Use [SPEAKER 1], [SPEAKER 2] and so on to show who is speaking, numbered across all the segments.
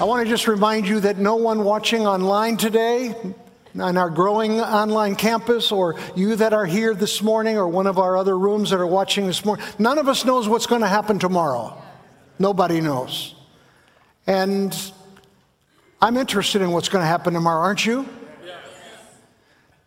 [SPEAKER 1] I want to just remind you that no one watching online today on our growing online campus, or you that are here this morning, or one of our other rooms that are watching this morning, none of us knows what's going to happen tomorrow. Nobody knows. And I'm interested in what's going to happen tomorrow, aren't you?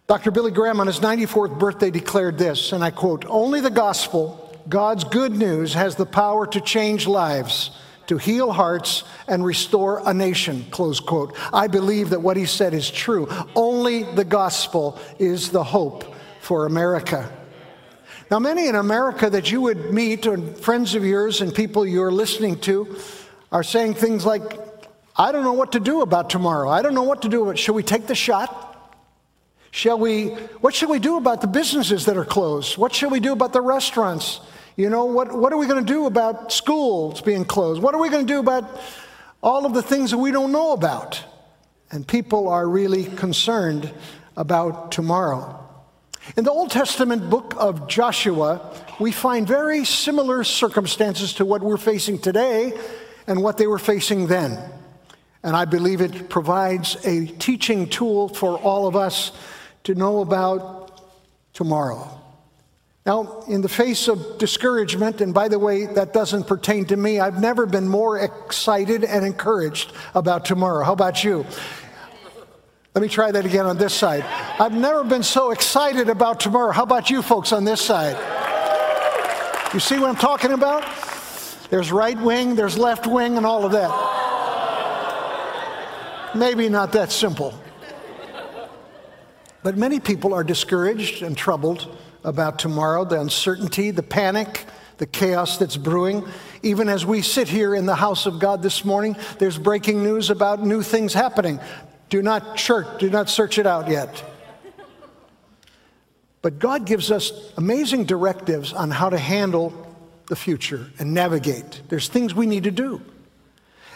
[SPEAKER 1] Dr. Billy Graham on his 94th birthday declared this, and I quote Only the gospel, God's good news, has the power to change lives to heal hearts and restore a nation, close quote. I believe that what he said is true. Only the gospel is the hope for America. Now, many in America that you would meet, or friends of yours and people you're listening to, are saying things like, I don't know what to do about tomorrow. I don't know what to do about Should we take the shot? Shall we, what should we do about the businesses that are closed? What should we do about the restaurants? You know, what, what are we going to do about schools being closed? What are we going to do about all of the things that we don't know about? And people are really concerned about tomorrow. In the Old Testament book of Joshua, we find very similar circumstances to what we're facing today and what they were facing then. And I believe it provides a teaching tool for all of us to know about tomorrow. Now, in the face of discouragement, and by the way, that doesn't pertain to me, I've never been more excited and encouraged about tomorrow. How about you? Let me try that again on this side. I've never been so excited about tomorrow. How about you folks on this side? You see what I'm talking about? There's right wing, there's left wing, and all of that. Maybe not that simple. But many people are discouraged and troubled about tomorrow, the uncertainty, the panic, the chaos that's brewing. Even as we sit here in the house of God this morning, there's breaking news about new things happening. Do not church, do not search it out yet. But God gives us amazing directives on how to handle the future and navigate. There's things we need to do.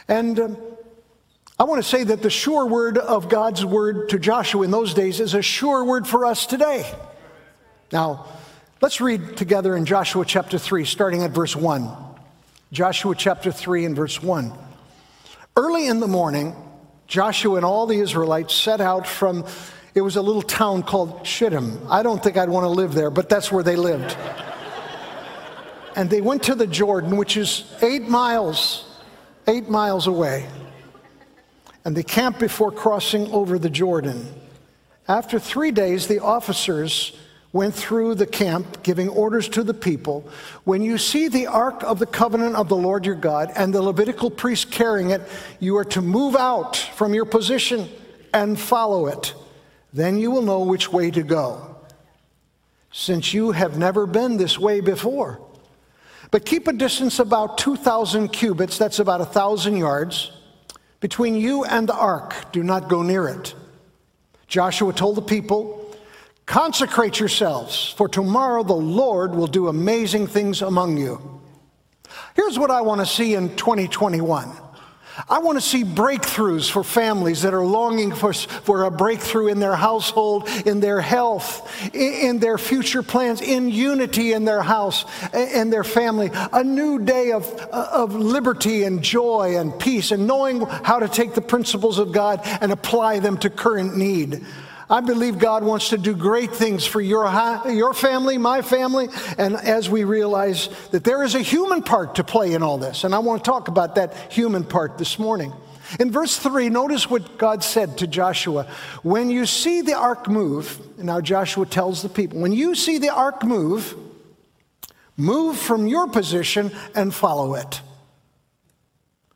[SPEAKER 1] And um, I want to say that the sure word of God's word to Joshua in those days is a sure word for us today. Now, let's read together in Joshua chapter 3, starting at verse 1. Joshua chapter 3 and verse 1. Early in the morning, Joshua and all the Israelites set out from, it was a little town called Shittim. I don't think I'd want to live there, but that's where they lived. and they went to the Jordan, which is eight miles, eight miles away. And they camped before crossing over the Jordan. After three days, the officers went through the camp giving orders to the people when you see the ark of the covenant of the Lord your God and the Levitical priest carrying it, you are to move out from your position and follow it. Then you will know which way to go, since you have never been this way before. But keep a distance about 2,000 cubits, that's about a 1,000 yards, between you and the ark. Do not go near it. Joshua told the people, Consecrate yourselves, for tomorrow the Lord will do amazing things among you. Here's what I want to see in 2021. I want to see breakthroughs for families that are longing for, for a breakthrough in their household, in their health, in, in their future plans, in unity in their house and their family. A new day of, of liberty and joy and peace, and knowing how to take the principles of God and apply them to current need. I believe God wants to do great things for your, your family, my family, and as we realize that there is a human part to play in all this. And I want to talk about that human part this morning. In verse 3, notice what God said to Joshua. When you see the ark move, and now Joshua tells the people, when you see the ark move, move from your position and follow it.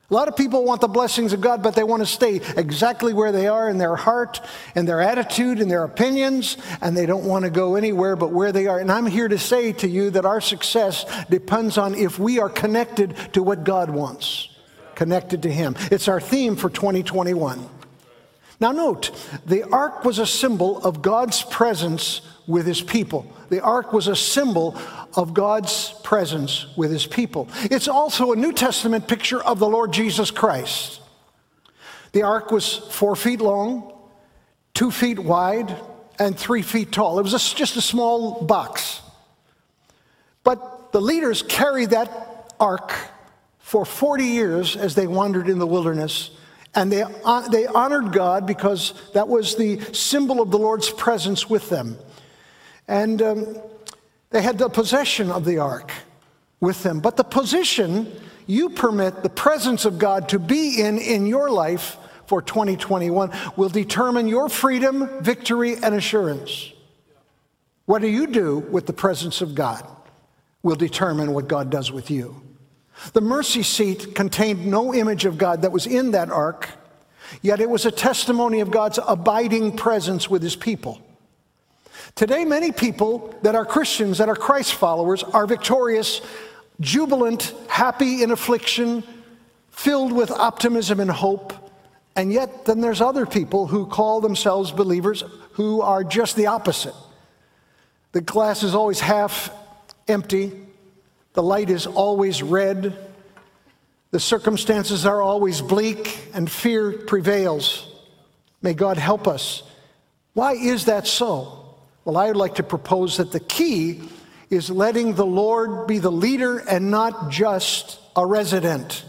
[SPEAKER 1] A lot of people want the blessings of God, but they want to stay exactly where they are in their heart and their attitude and their opinions, and they don't want to go anywhere but where they are. And I'm here to say to you that our success depends on if we are connected to what God wants, connected to Him. It's our theme for 2021. Now, note, the ark was a symbol of God's presence with His people. The ark was a symbol of God's presence with his people. It's also a New Testament picture of the Lord Jesus Christ. The ark was four feet long, two feet wide, and three feet tall. It was just a small box. But the leaders carried that ark for 40 years as they wandered in the wilderness And they, they honored God because that was the symbol of the Lord's presence with them. And um, they had the possession of the ark with them. But the position you permit the presence of God to be in in your life for 2021 will determine your freedom, victory, and assurance. What do you do with the presence of God will determine what God does with you. The mercy seat contained no image of God that was in that ark, yet it was a testimony of God's abiding presence with his people. Today, many people that are Christians, that are Christ followers, are victorious, jubilant, happy in affliction, filled with optimism and hope. And yet, then there's other people who call themselves believers who are just the opposite. The glass is always half empty, the light is always red, the circumstances are always bleak, and fear prevails. May God help us. Why is that so? Well, I would like to propose that the key is letting the Lord be the leader and not just a resident.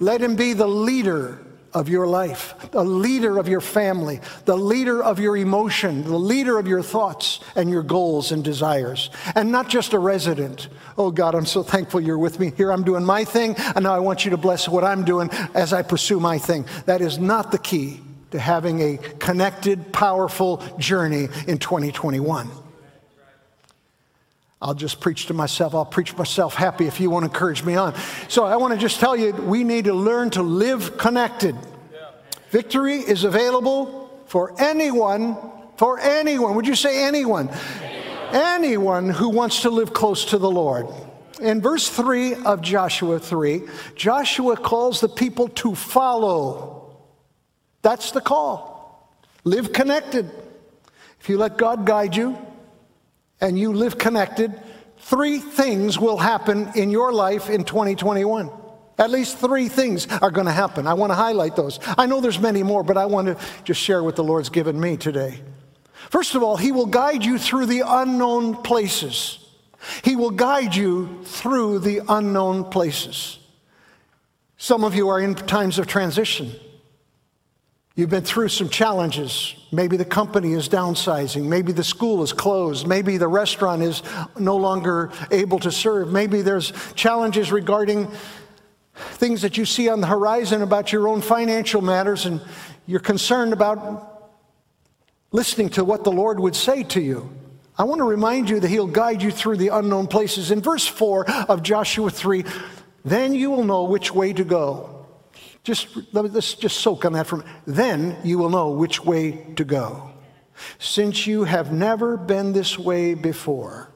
[SPEAKER 1] Let him be the leader of your life, the leader of your family, the leader of your emotion, the leader of your thoughts and your goals and desires, and not just a resident. Oh God, I'm so thankful you're with me. Here I'm doing my thing, and now I want you to bless what I'm doing as I pursue my thing. That is not the key to having a connected, powerful journey in 2021. I'll just preach to myself. I'll preach myself happy if you want to encourage me on. So I want to just tell you we need to learn to live connected. Victory is available for anyone, for anyone. Would you say anyone? Anyone, anyone who wants to live close to the Lord. In verse 3 of Joshua 3, Joshua calls the people to follow. That's the call. Live connected. If you let God guide you, and you live connected, three things will happen in your life in 2021. At least three things are going to happen. I want to highlight those. I know there's many more, but I want to just share what the Lord's given me today. First of all, He will guide you through the unknown places. He will guide you through the unknown places. Some of you are in times of transition. You've been through some challenges. Maybe the company is downsizing. Maybe the school is closed. Maybe the restaurant is no longer able to serve. Maybe there's challenges regarding things that you see on the horizon about your own financial matters, and you're concerned about listening to what the Lord would say to you. I want to remind you that He'll guide you through the unknown places. In verse 4 of Joshua 3, then you will know which way to go. Just let's just soak on that for a minute. Then you will know which way to go. Since you have never been this way before.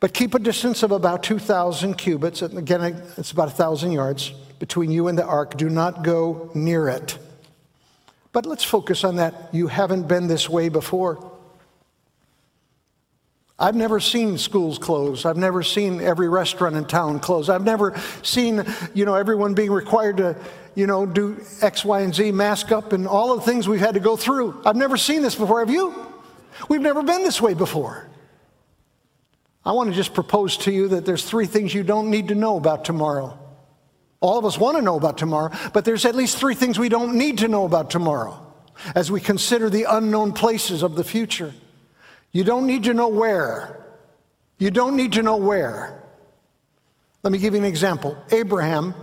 [SPEAKER 1] But keep a distance of about 2,000 cubits. and Again, it's about 1,000 yards between you and the ark. Do not go near it. But let's focus on that. You haven't been this way before. I've never seen schools close. I've never seen every restaurant in town close. I've never seen, you know, everyone being required to, you know, do X, Y, and Z, mask up, and all of the things we've had to go through. I've never seen this before. Have you? We've never been this way before. I want to just propose to you that there's three things you don't need to know about tomorrow. All of us want to know about tomorrow, but there's at least three things we don't need to know about tomorrow as we consider the unknown places of the future. You don't need to know where. You don't need to know where. Let me give you an example. Abraham,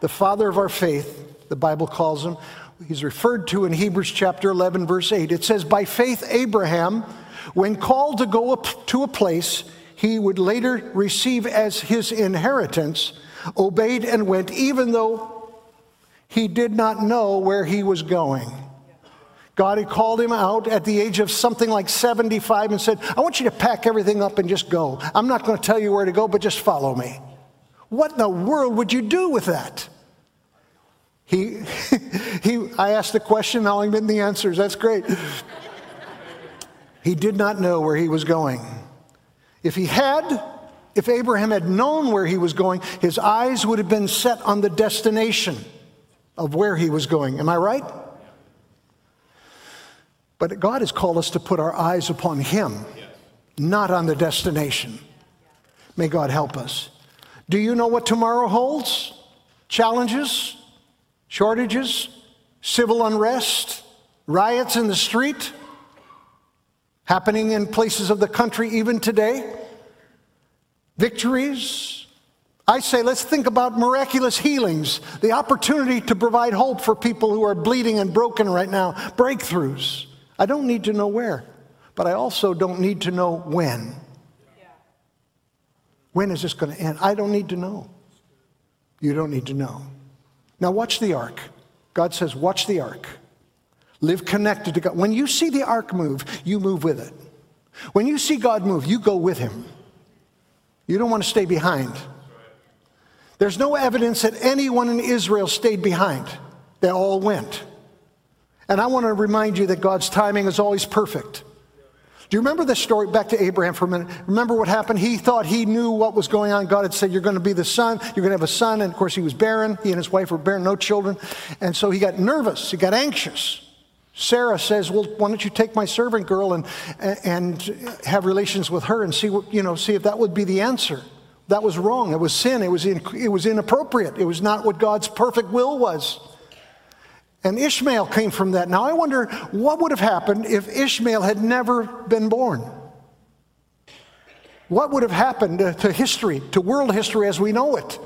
[SPEAKER 1] the father of our faith, the Bible calls him, he's referred to in Hebrews chapter 11, verse 8. It says, By faith, Abraham, when called to go up to a place he would later receive as his inheritance, obeyed and went, even though he did not know where he was going. God had called him out at the age of something like 75 and said, I want you to pack everything up and just go. I'm not going to tell you where to go, but just follow me. What in the world would you do with that? He, he, I asked the question, now I'm getting the answers. That's great. he did not know where he was going. If he had, if Abraham had known where he was going, his eyes would have been set on the destination of where he was going. Am I right? But God has called us to put our eyes upon Him, not on the destination. May God help us. Do you know what tomorrow holds? Challenges? shortages, civil unrest, riots in the street, happening in places of the country even today, victories. I say, let's think about miraculous healings, the opportunity to provide hope for people who are bleeding and broken right now, breakthroughs. I don't need to know where, but I also don't need to know when. When is this going to end? I don't need to know. You don't need to know. Now, watch the ark. God says, watch the ark. Live connected to God. When you see the ark move, you move with it. When you see God move, you go with him. You don't want to stay behind. There's no evidence that anyone in Israel stayed behind. They all went. And I want to remind you that God's timing is always perfect. Do you remember the story? Back to Abraham for a minute. Remember what happened? He thought he knew what was going on. God had said, You're going to be the son. You're going to have a son. And of course, he was barren. He and his wife were barren, no children. And so he got nervous. He got anxious. Sarah says, Well, why don't you take my servant girl and, and have relations with her and see, what, you know, see if that would be the answer? That was wrong. It was sin. It was, in, it was inappropriate. It was not what God's perfect will was. And Ishmael came from that. Now I wonder what would have happened if Ishmael had never been born? What would have happened to, history, to world history as we know it?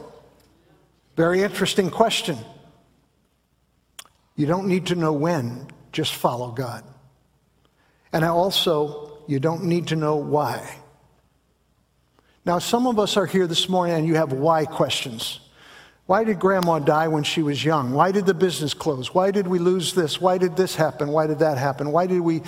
[SPEAKER 1] Very interesting question. You don't need to know when, just follow God. And also, you don't need to know why. Now, some of us are here this morning and you have why questions. Why did grandma die when she was young? Why did the business close? Why did we lose this? Why did this happen? Why did that happen? Why did we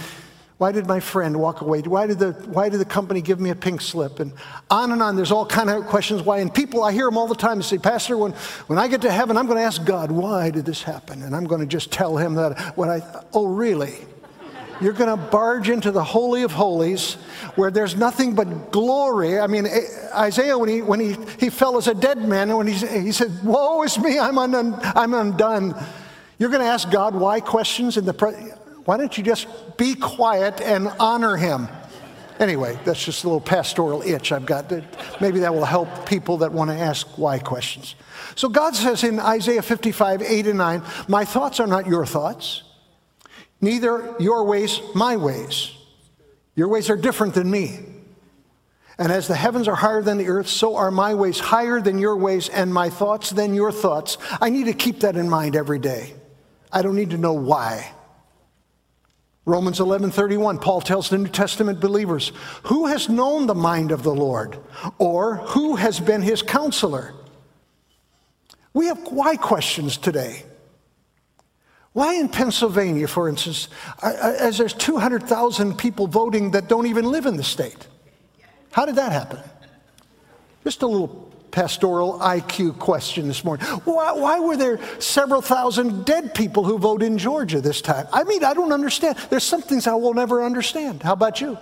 [SPEAKER 1] why did my friend walk away? Why did the why did the company give me a pink slip? And on and on. There's all kind of questions why. And people, I hear them all the time. Say, Pastor, when, when I get to heaven, I'm going to ask God, why did this happen? And I'm going to just tell him that what I oh really? You're going to barge into the Holy of Holies where there's nothing but glory. I mean, eh, Isaiah, when he, when he, he fell as a dead man, when he, he said, Woe is me, I'm, undone, I'm undone. You're going to ask God why questions in the pre- Why don't you just be quiet and honor him? Anyway, that's just a little pastoral itch I've got. Maybe that will help people that want to ask why questions. So God says in Isaiah 55, 8 and 9, My thoughts are not your thoughts Neither your ways, my ways. Your ways are different than me. And as the heavens are higher than the earth, so are my ways higher than your ways, and my thoughts than your thoughts. I need to keep that in mind every day. I don't need to know why. Romans 11:31 Paul tells the New Testament believers, "Who has known the mind of the Lord, or who has been his counselor?" We have why questions today. Why in Pennsylvania, for instance, as there's 200,000 people voting that don't even live in the state? How did that happen? Just a little pastoral IQ question this morning. Why, why, were there several thousand dead people who vote in Georgia this time? I mean, I don't understand. There's some things I will never understand. How about you?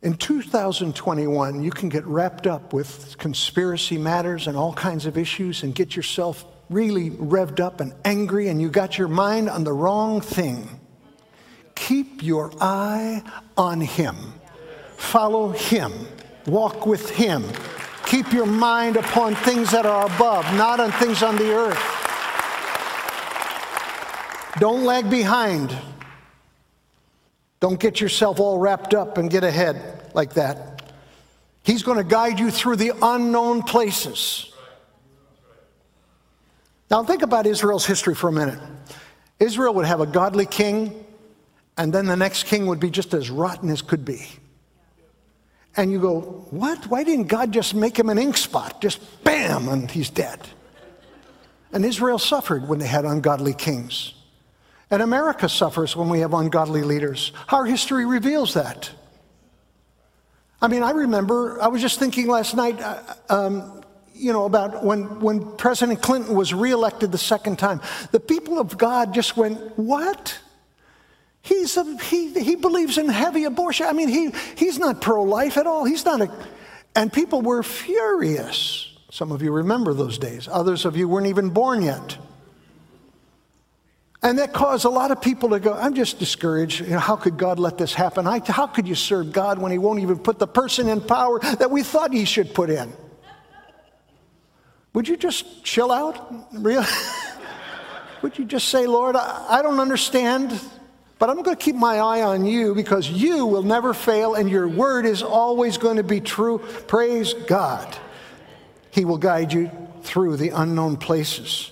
[SPEAKER 1] In 2021, you can get wrapped up with conspiracy matters and all kinds of issues and get yourself really revved up and angry, and you got your mind on the wrong thing. Keep your eye on Him. Follow Him. Walk with Him. Keep your mind upon things that are above, not on things on the earth. Don't lag behind. Don't get yourself all wrapped up and get ahead like that. He's going to guide you through the unknown places. Now, think about Israel's history for a minute. Israel would have a godly king, and then the next king would be just as rotten as could be. And you go, What? Why didn't God just make him an ink spot? Just bam, and he's dead. And Israel suffered when they had ungodly kings. And America suffers when we have ungodly leaders. Our history reveals that. I mean, I remember, I was just thinking last night, uh, um, you know, about when, when President Clinton was reelected the second time. The people of God just went, What? He's a, he, he believes in heavy abortion. I mean, he, he's not pro life at all. He's not a. And people were furious. Some of you remember those days, others of you weren't even born yet. And that caused a lot of people to go, I'm just discouraged. You know, how could God let this happen? I, how could you serve God when He won't even put the person in power that we thought He should put in? Would you just chill out? Really? Would you just say, Lord, I, I don't understand, but I'm going to keep my eye on you because you will never fail and your word is always going to be true. Praise God. He will guide you through the unknown places.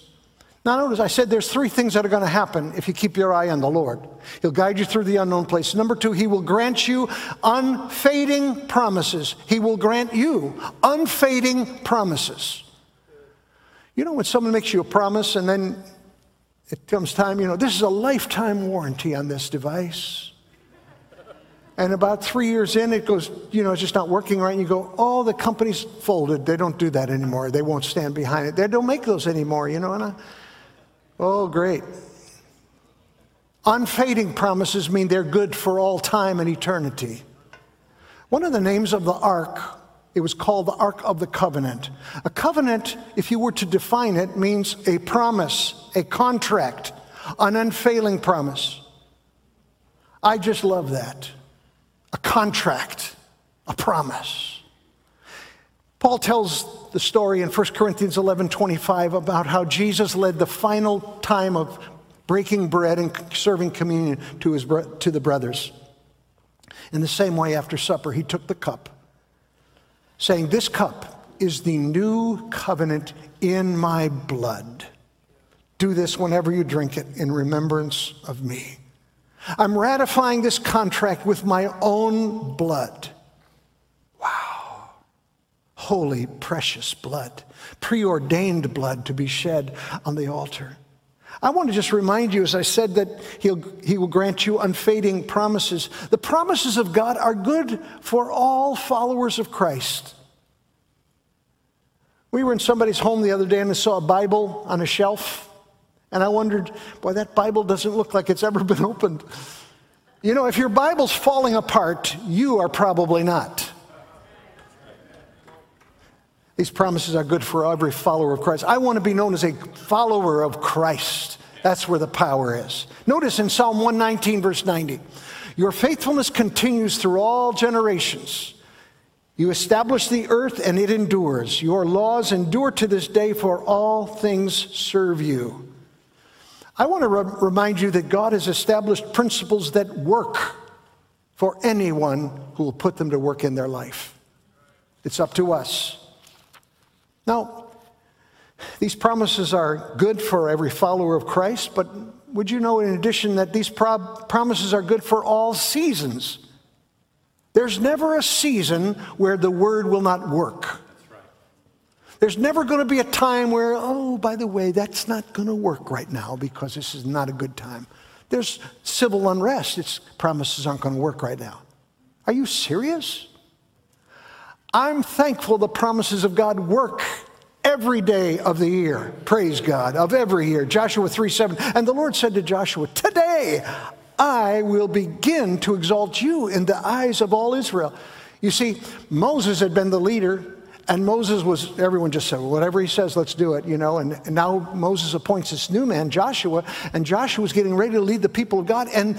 [SPEAKER 1] Now, notice I said there's three things that are going to happen if you keep your eye on the Lord. He'll guide you through the unknown places. Number two, He will grant you unfading promises. He will grant you unfading promises. You know, when someone makes you a promise and then it comes time, you know, this is a lifetime warranty on this device. And about three years in, it goes, you know, it's just not working right. And you go, oh, the company's folded. They don't do that anymore. They won't stand behind it. They don't make those anymore, you know. And I, oh, great. Unfading promises mean they're good for all time and eternity. One of the names of the ark, it was called the Ark of the Covenant. A covenant, if you were to define it, means a promise, a contract, an unfailing promise. I just love that a contract, a promise. Paul tells the story in 1 Corinthians 11 25 about how Jesus led the final time of breaking bread and serving communion to, his, to the brothers. In the same way, after supper, he took the cup, saying, This cup is the new covenant in my blood. Do this whenever you drink it in remembrance of me. I'm ratifying this contract with my own blood. Holy, precious blood, preordained blood to be shed on the altar. I want to just remind you, as I said, that he'll, He will grant you unfading promises. The promises of God are good for all followers of Christ. We were in somebody's home the other day and I saw a Bible on a shelf. And I wondered, boy, that Bible doesn't look like it's ever been opened. You know, if your Bible's falling apart, you are probably not. These promises are good for every follower of Christ. I want to be known as a follower of Christ. That's where the power is. Notice in Psalm 119, verse 90, your faithfulness continues through all generations. You establish the earth and it endures. Your laws endure to this day, for all things serve you. I want to re- remind you that God has established principles that work for anyone who will put them to work in their life. It's up to us. Now, these promises are good for every follower of Christ, but would you know, in addition, that these pro- promises are good for all seasons? There's never a season where the word will not work. There's never going to be a time where, oh, by the way, that's not going to work right now because this is not a good time. There's civil unrest. Its promises aren't going to work right now. Are you serious? I'm thankful the promises of God work every day of the year. Praise God, of every year. Joshua 3 7. And the Lord said to Joshua, Today I will begin to exalt you in the eyes of all Israel. You see, Moses had been the leader and Moses was, everyone just said, whatever he says, let's do it, you know. And, and now Moses appoints this new man, Joshua, and Joshua Joshua's getting ready to lead the people of God. And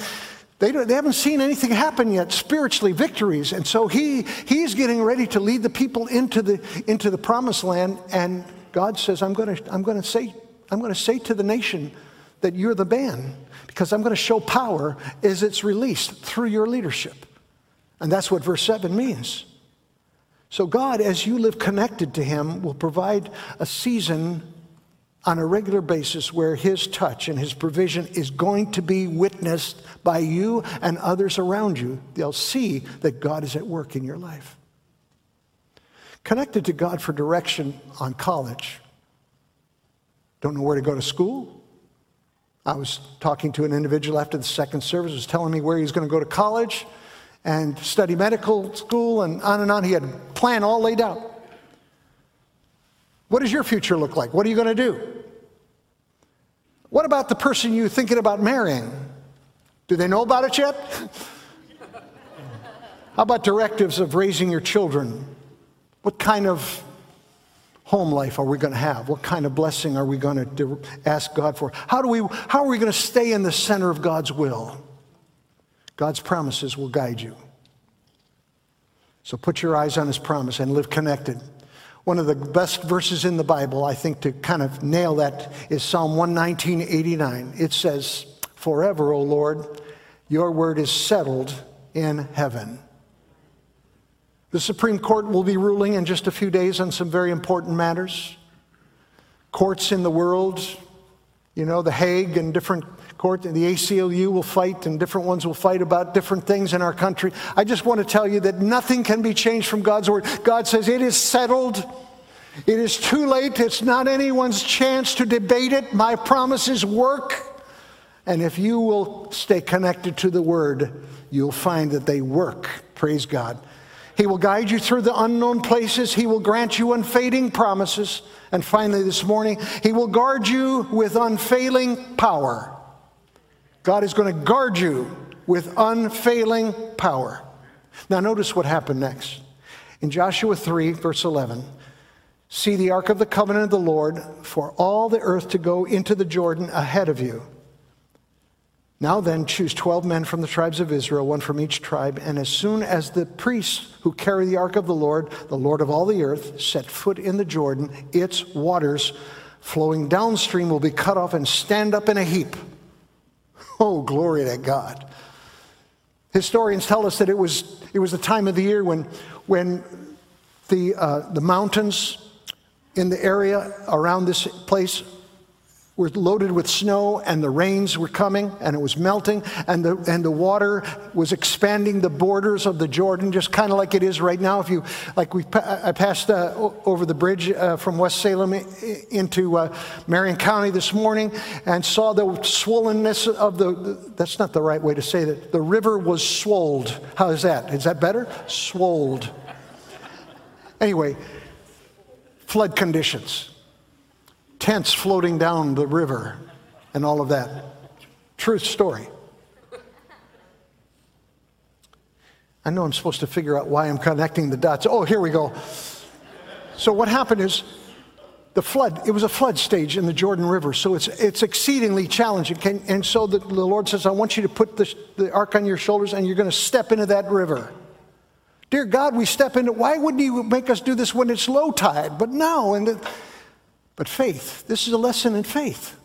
[SPEAKER 1] they, they haven't seen anything happen yet, spiritually, victories. And so he, he's getting ready to lead the people into the, into the promised land. And God says, I'm going to I'm to say, I'm going to say to the nation that you're the man because I'm going to show power as it's released through your leadership. And that's what verse 7 means. So, God, as you live connected to Him, will provide a season on a regular basis where His touch and His provision is going to be witnessed by you and others around you. They'll see that God is at work in your life. Connected to God for direction on college. Don't know where to go to school? I was talking to an individual after the second service, was telling me where he's going to go to college and study medical school and on and on. He had a plan all laid out. What does your future look like? What are you going to do? What about the person you're thinking about marrying? Do they know about it yet? How about directives of raising your children? What kind of home life are we going to have? What kind of blessing are we going to ask God for? How, do we, how are we going to stay in the center of God's will? God's promises will guide you. So put your eyes on his promise and live connected. One of the best verses in the Bible, I think, to kind of nail that is Psalm 119, 89. It says, Forever, O Lord, your word is settled in heaven. The Supreme Court will be ruling in just a few days on some very important matters. Courts in the world, you know, The Hague and different court, and the ACLU will fight, and different ones will fight about different things in our country. I just want to tell you that nothing can be changed from God's word. God says it is settled. It is too late. It's not anyone's chance to debate it. My promises work. And if you will stay connected to the word, you'll find that they work. Praise God. He will guide you through the unknown places. He will grant you unfading promises. And finally, this morning, He will guard you with unfailing power. God is going to guard you with unfailing power. Now, notice what happened next. In Joshua 3, verse 11, see the ark of the covenant of the Lord for all the earth to go into the Jordan ahead of you. Now then, choose 12 men from the tribes of Israel, one from each tribe, and as soon as the priests who carry the ark of the Lord, the Lord of all the earth, set foot in the Jordan, its waters flowing downstream will be cut off and stand up in a heap. Oh, glory to God. Historians tell us that it was, it was the time of the year when, when the, uh, the mountains in the area around this place were loaded with snow and the rains were coming and it was melting and the, and the water was expanding the borders of the Jordan, just kind of like it is right now. If you, like we, I passed uh, over the bridge uh, from West Salem into uh, Marion County this morning and saw the swollenness of the, that's not the right way to say that. The river was swolled. How is that? Is that better? Swolled. Anyway, flood conditions tents floating down the river and all of that. Truth story. I know I'm supposed to figure out why I'm connecting the dots. Oh, here we go. So, what happened is the flood, it was a flood stage in the Jordan River, so it's, it's exceedingly challenging. And so the, the, Lord says, I want you to put the, the ark on your shoulders and you're going to step into that river. Dear God, we step into, why wouldn't you make us do this when it's low tide? But no, and the, but faith, this is a lesson in faith.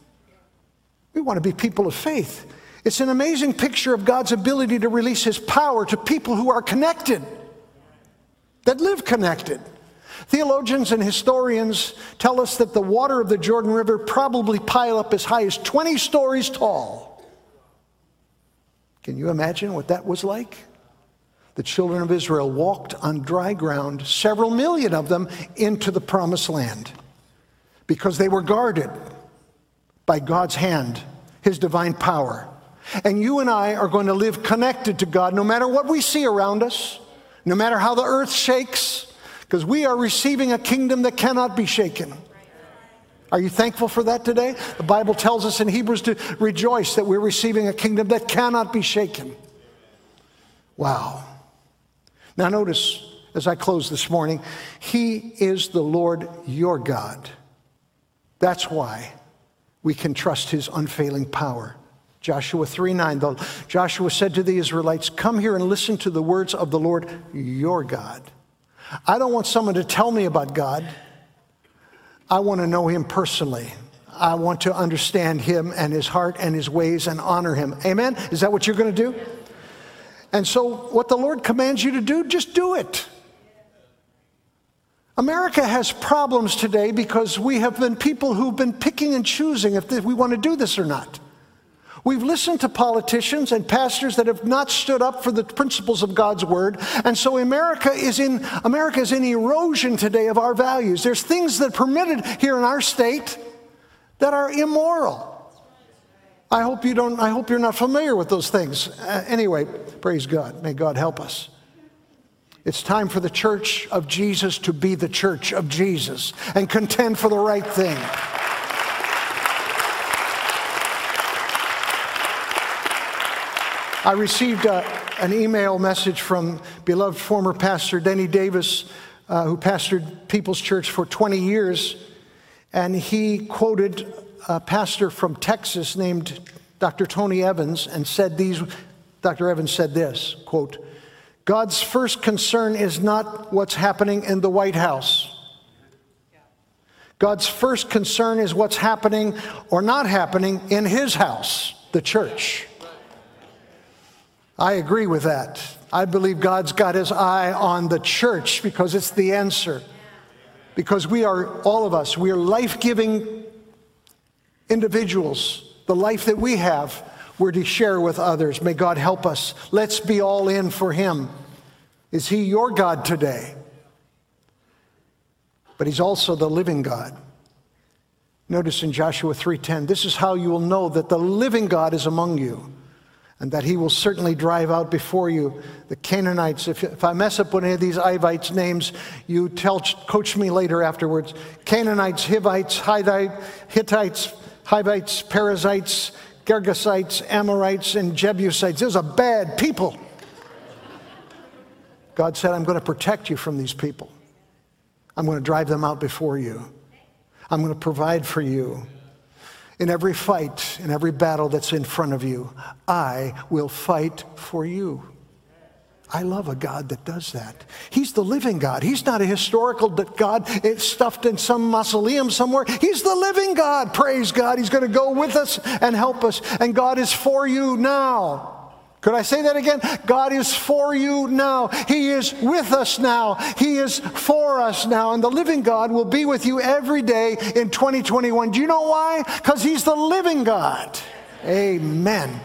[SPEAKER 1] We want to be people of faith. It's an amazing picture of God's ability to release his power to people who are connected, that live connected. Theologians and historians tell us that the water of the Jordan River probably pile up as high as 20 stories tall. Can you imagine what that was like? The children of Israel walked on dry ground, several million of them, into the promised land because they were guarded by God's hand, His divine power. And you and I are going to live connected to God no matter what we see around us, no matter how the earth shakes, because we are receiving a kingdom that cannot be shaken. Are you thankful for that today? The Bible tells us in Hebrews to rejoice that we're receiving a kingdom that cannot be shaken. Wow. Now, notice as I close this morning, He is the Lord your God. That's why we can trust his unfailing power. Joshua 3 9, though, Joshua said to the Israelites, Come here and listen to the words of the Lord your God. I don't want someone to tell me about God. I want to know him personally. I want to understand him and his heart and his ways and honor him. Amen? Is that what you're going to do? And so, what the Lord commands you to do, just do it. America has problems today because we have been people who've been picking and choosing if we want to do this or not. We've listened to politicians and pastors that have not stood up for the principles of God's word. And so America is in America is in erosion today of our values. There's things that are permitted here in our state that are immoral. I hope you don't I hope you're not familiar with those things. Uh, anyway, praise God. May God help us. It's time for the church of Jesus to be the church of Jesus and contend for the right thing. I received a, uh, an email message from beloved former pastor Denny Davis, uh, who pastored People's Church for 20 years, and he quoted a pastor from Texas named Dr. Tony Evans and said these. Dr. Evans said this quote, God's first concern is not what's happening in the White House. God's first concern is what's happening or not happening in His house, the church. I agree with that. I believe God's got His eye on the church because it's the answer. Because we are, all of us, we are life giving individuals. The life that we have, we're to share with others. May God help us. Let's be all in for Him. Is He your God today? But He's also the living God. Notice in Joshua 3:10, this is how you will know that the living God is among you and that he will certainly drive out before you the Canaanites. If, if I mess up with any of these Ivites names, you tell, coach me later afterwards. Canaanites, Hivites, Hittites, Hivites, Perizzites, Gergesites, Amorites, and Jebusites. Those are bad people. God said, I'm going to protect you from these people. I'm going to drive them out before you. I'm going to provide for you. In every fight, in every battle that's in front of you, I will fight for you. I love a God that does that. He's the living God. He's not a historical God eh, stuffed in some mausoleum somewhere. He's the living God. Praise God. He's going to go with us and help us. And God is for you now. Could I say that again? God is for you now. He is with us now. He is for us now. And the living God will be with you every day in 2021. Do you know why? Because He's the living God. Amen.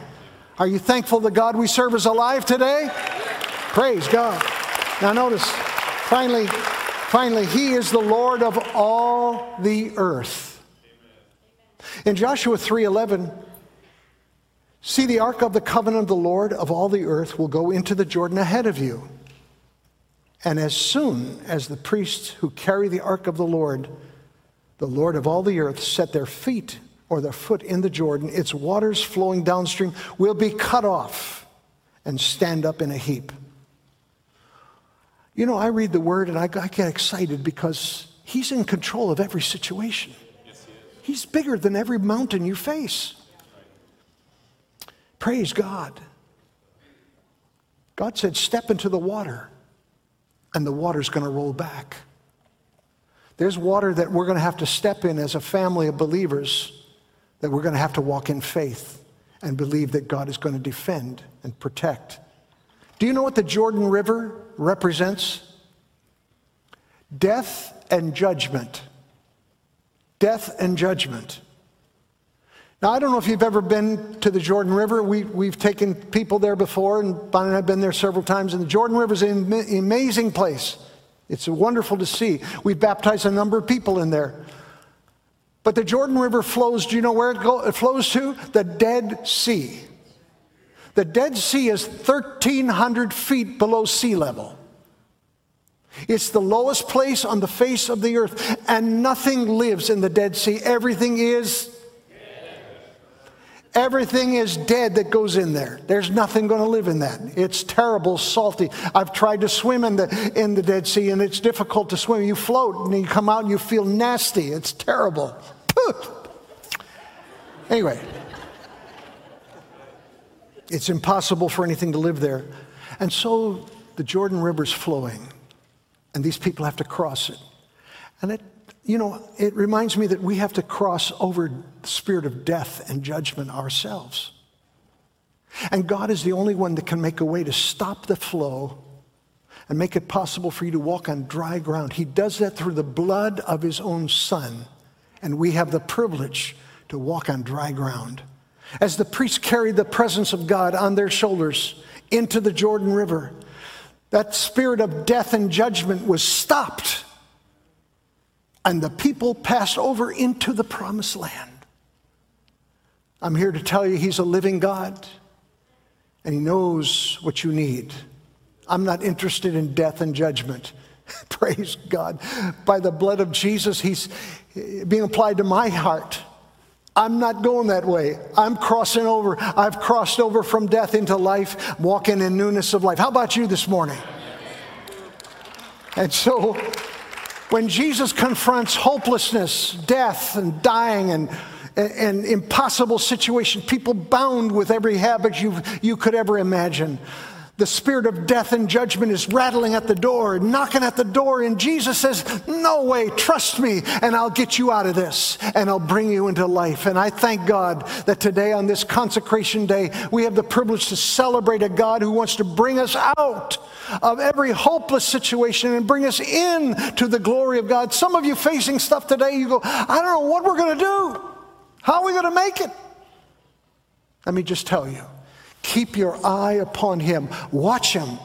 [SPEAKER 1] Are you thankful the God we serve is alive today? Praise God. Now notice, finally, finally, He is the Lord of all the earth. In Joshua 3:11, See, the ark of the covenant of the Lord of all the earth will go into the Jordan ahead of you. And as soon as the priests who carry the ark of the Lord, the Lord of all the earth, set their feet or their foot in the Jordan, its waters flowing downstream will be cut off and stand up in a heap. You know, I read the word and I, get excited because he's in control of every situation. He's bigger than every mountain you face. Praise God. God said, Step into the water, and the water's going to roll back. There's water that we're going to have to step in as a family of believers, that we're going to have to walk in faith and believe that God is going to defend and protect. Do you know what the Jordan River represents? Death and judgment. Death and judgment. Now, I don't know if you've ever been to the Jordan River. We, we've taken people there before, and Bonnie and I have been there several times. And the Jordan River is an amazing place. It's wonderful to see. We've baptized a number of people in there. But the Jordan River flows, do you know where it, go, it flows to? The Dead Sea. The Dead Sea is 1,300 feet below sea level. It's the lowest place on the face of the earth, and nothing lives in the Dead Sea. Everything is Everything is dead that goes in there. There's nothing going to live in that. It's terrible, salty. I've tried to swim in the, in the Dead Sea and it's difficult to swim. You float and you come out and you feel nasty. It's terrible. Anyway, it's impossible for anything to live there. And so the Jordan River's flowing and these people have to cross it. And it you know, it reminds me that we have to cross over the spirit of death and judgment ourselves. And God is the only one that can make a way to stop the flow and make it possible for you to walk on dry ground. He does that through the blood of his own son. And we have the privilege to walk on dry ground. As the priests carried the presence of God on their shoulders into the Jordan River, that spirit of death and judgment was stopped and the people passed over into the promised land. I'm here to tell you he's a living God and he knows what you need. I'm not interested in death and judgment. Praise God. By the blood of Jesus, he's being applied to my heart. I'm not going that way. I'm crossing over. I've crossed over from death into life, walking in newness of life. How about you this morning? And so when Jesus confronts hopelessness, death, and dying, and, and impossible situations, people bound with every habit you you could ever imagine, The spirit of death and judgment is rattling at the door, knocking at the door, and Jesus says, No way, trust me, and I'll get you out of this, and I'll bring you into life. And I thank God that today, on this consecration day, we have the privilege to celebrate a God who wants to bring us out of every hopeless situation and bring us in to the glory of God. Some of you facing stuff today, you go, I don't know what we're going to do. How are we going to make it? Let me just tell you Keep your eye upon him. Watch him.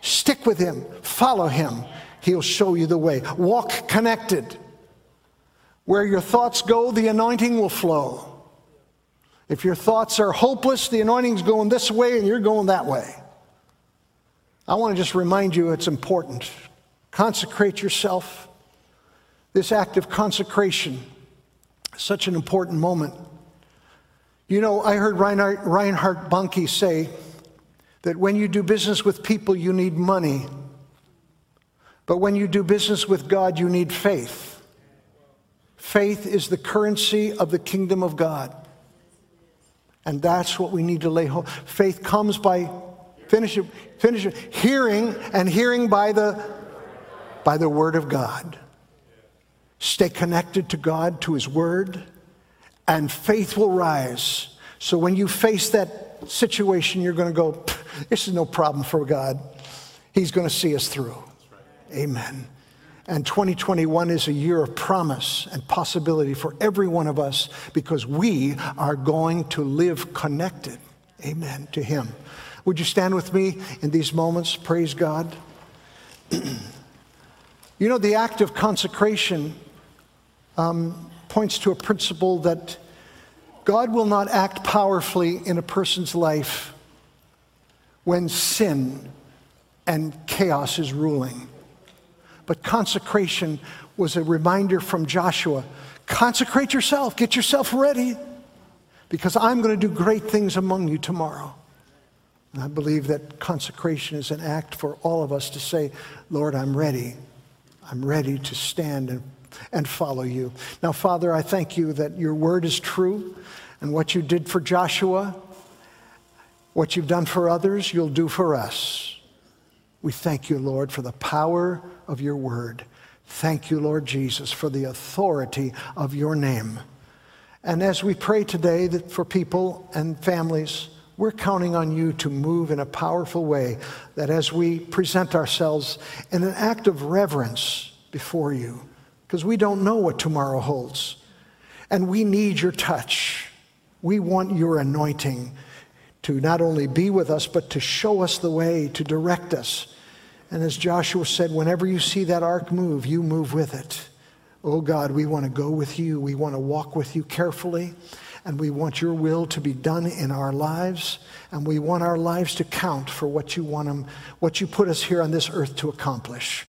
[SPEAKER 1] Stick with him. Follow him. He'll show you the way. Walk connected. Where your thoughts go, the anointing will flow. If your thoughts are hopeless, the anointing's going this way and you're going that way. I want to just remind you it's important. Consecrate yourself. This act of consecration, such an important moment. You know, I heard Reinhard, Reinhard Bonnke say that when you do business with people, you need money. But when you do business with God, you need faith. Faith is the currency of the kingdom of God. And that's what we need to lay hold. Faith comes by finish it, finish it, hearing and hearing by the by the word of God. Stay connected to God, to his word and faith will rise. So when you face that situation, you're going to go, this is no problem for God. He's going to see us through. Amen. And 2021 is a year of promise and possibility for every one of us because we are going to live connected. Amen. To Him. Would you stand with me in these moments? Praise God. you know, the act of consecration um, points to a principle that God will not act powerfully in a person's life when sin and chaos is ruling. But consecration was a reminder from Joshua consecrate yourself, get yourself ready, because I'm going to do great things among you tomorrow. And I believe that consecration is an act for all of us to say, Lord, I'm ready. I'm ready to stand and and follow you. Now, Father, I thank you that your word is true and what you did for Joshua, what you've done for others, you'll do for us. We thank you, Lord, for the power of your word. Thank you, Lord Jesus, for the authority of your name. And as we pray today that for people and families, we're counting on you to move in a powerful way, that as we present ourselves in an act of reverence before you, because we don't know what tomorrow holds. And we need your touch. We want your anointing to not only be with us, but to show us the way, to direct us. And as Joshua said, whenever you see that ark move, you move with it. Oh God, we want to go with you. We want to walk with you carefully. And we want your will to be done in our lives. And we want our lives to count for what you want them, what you put us here on this earth to accomplish.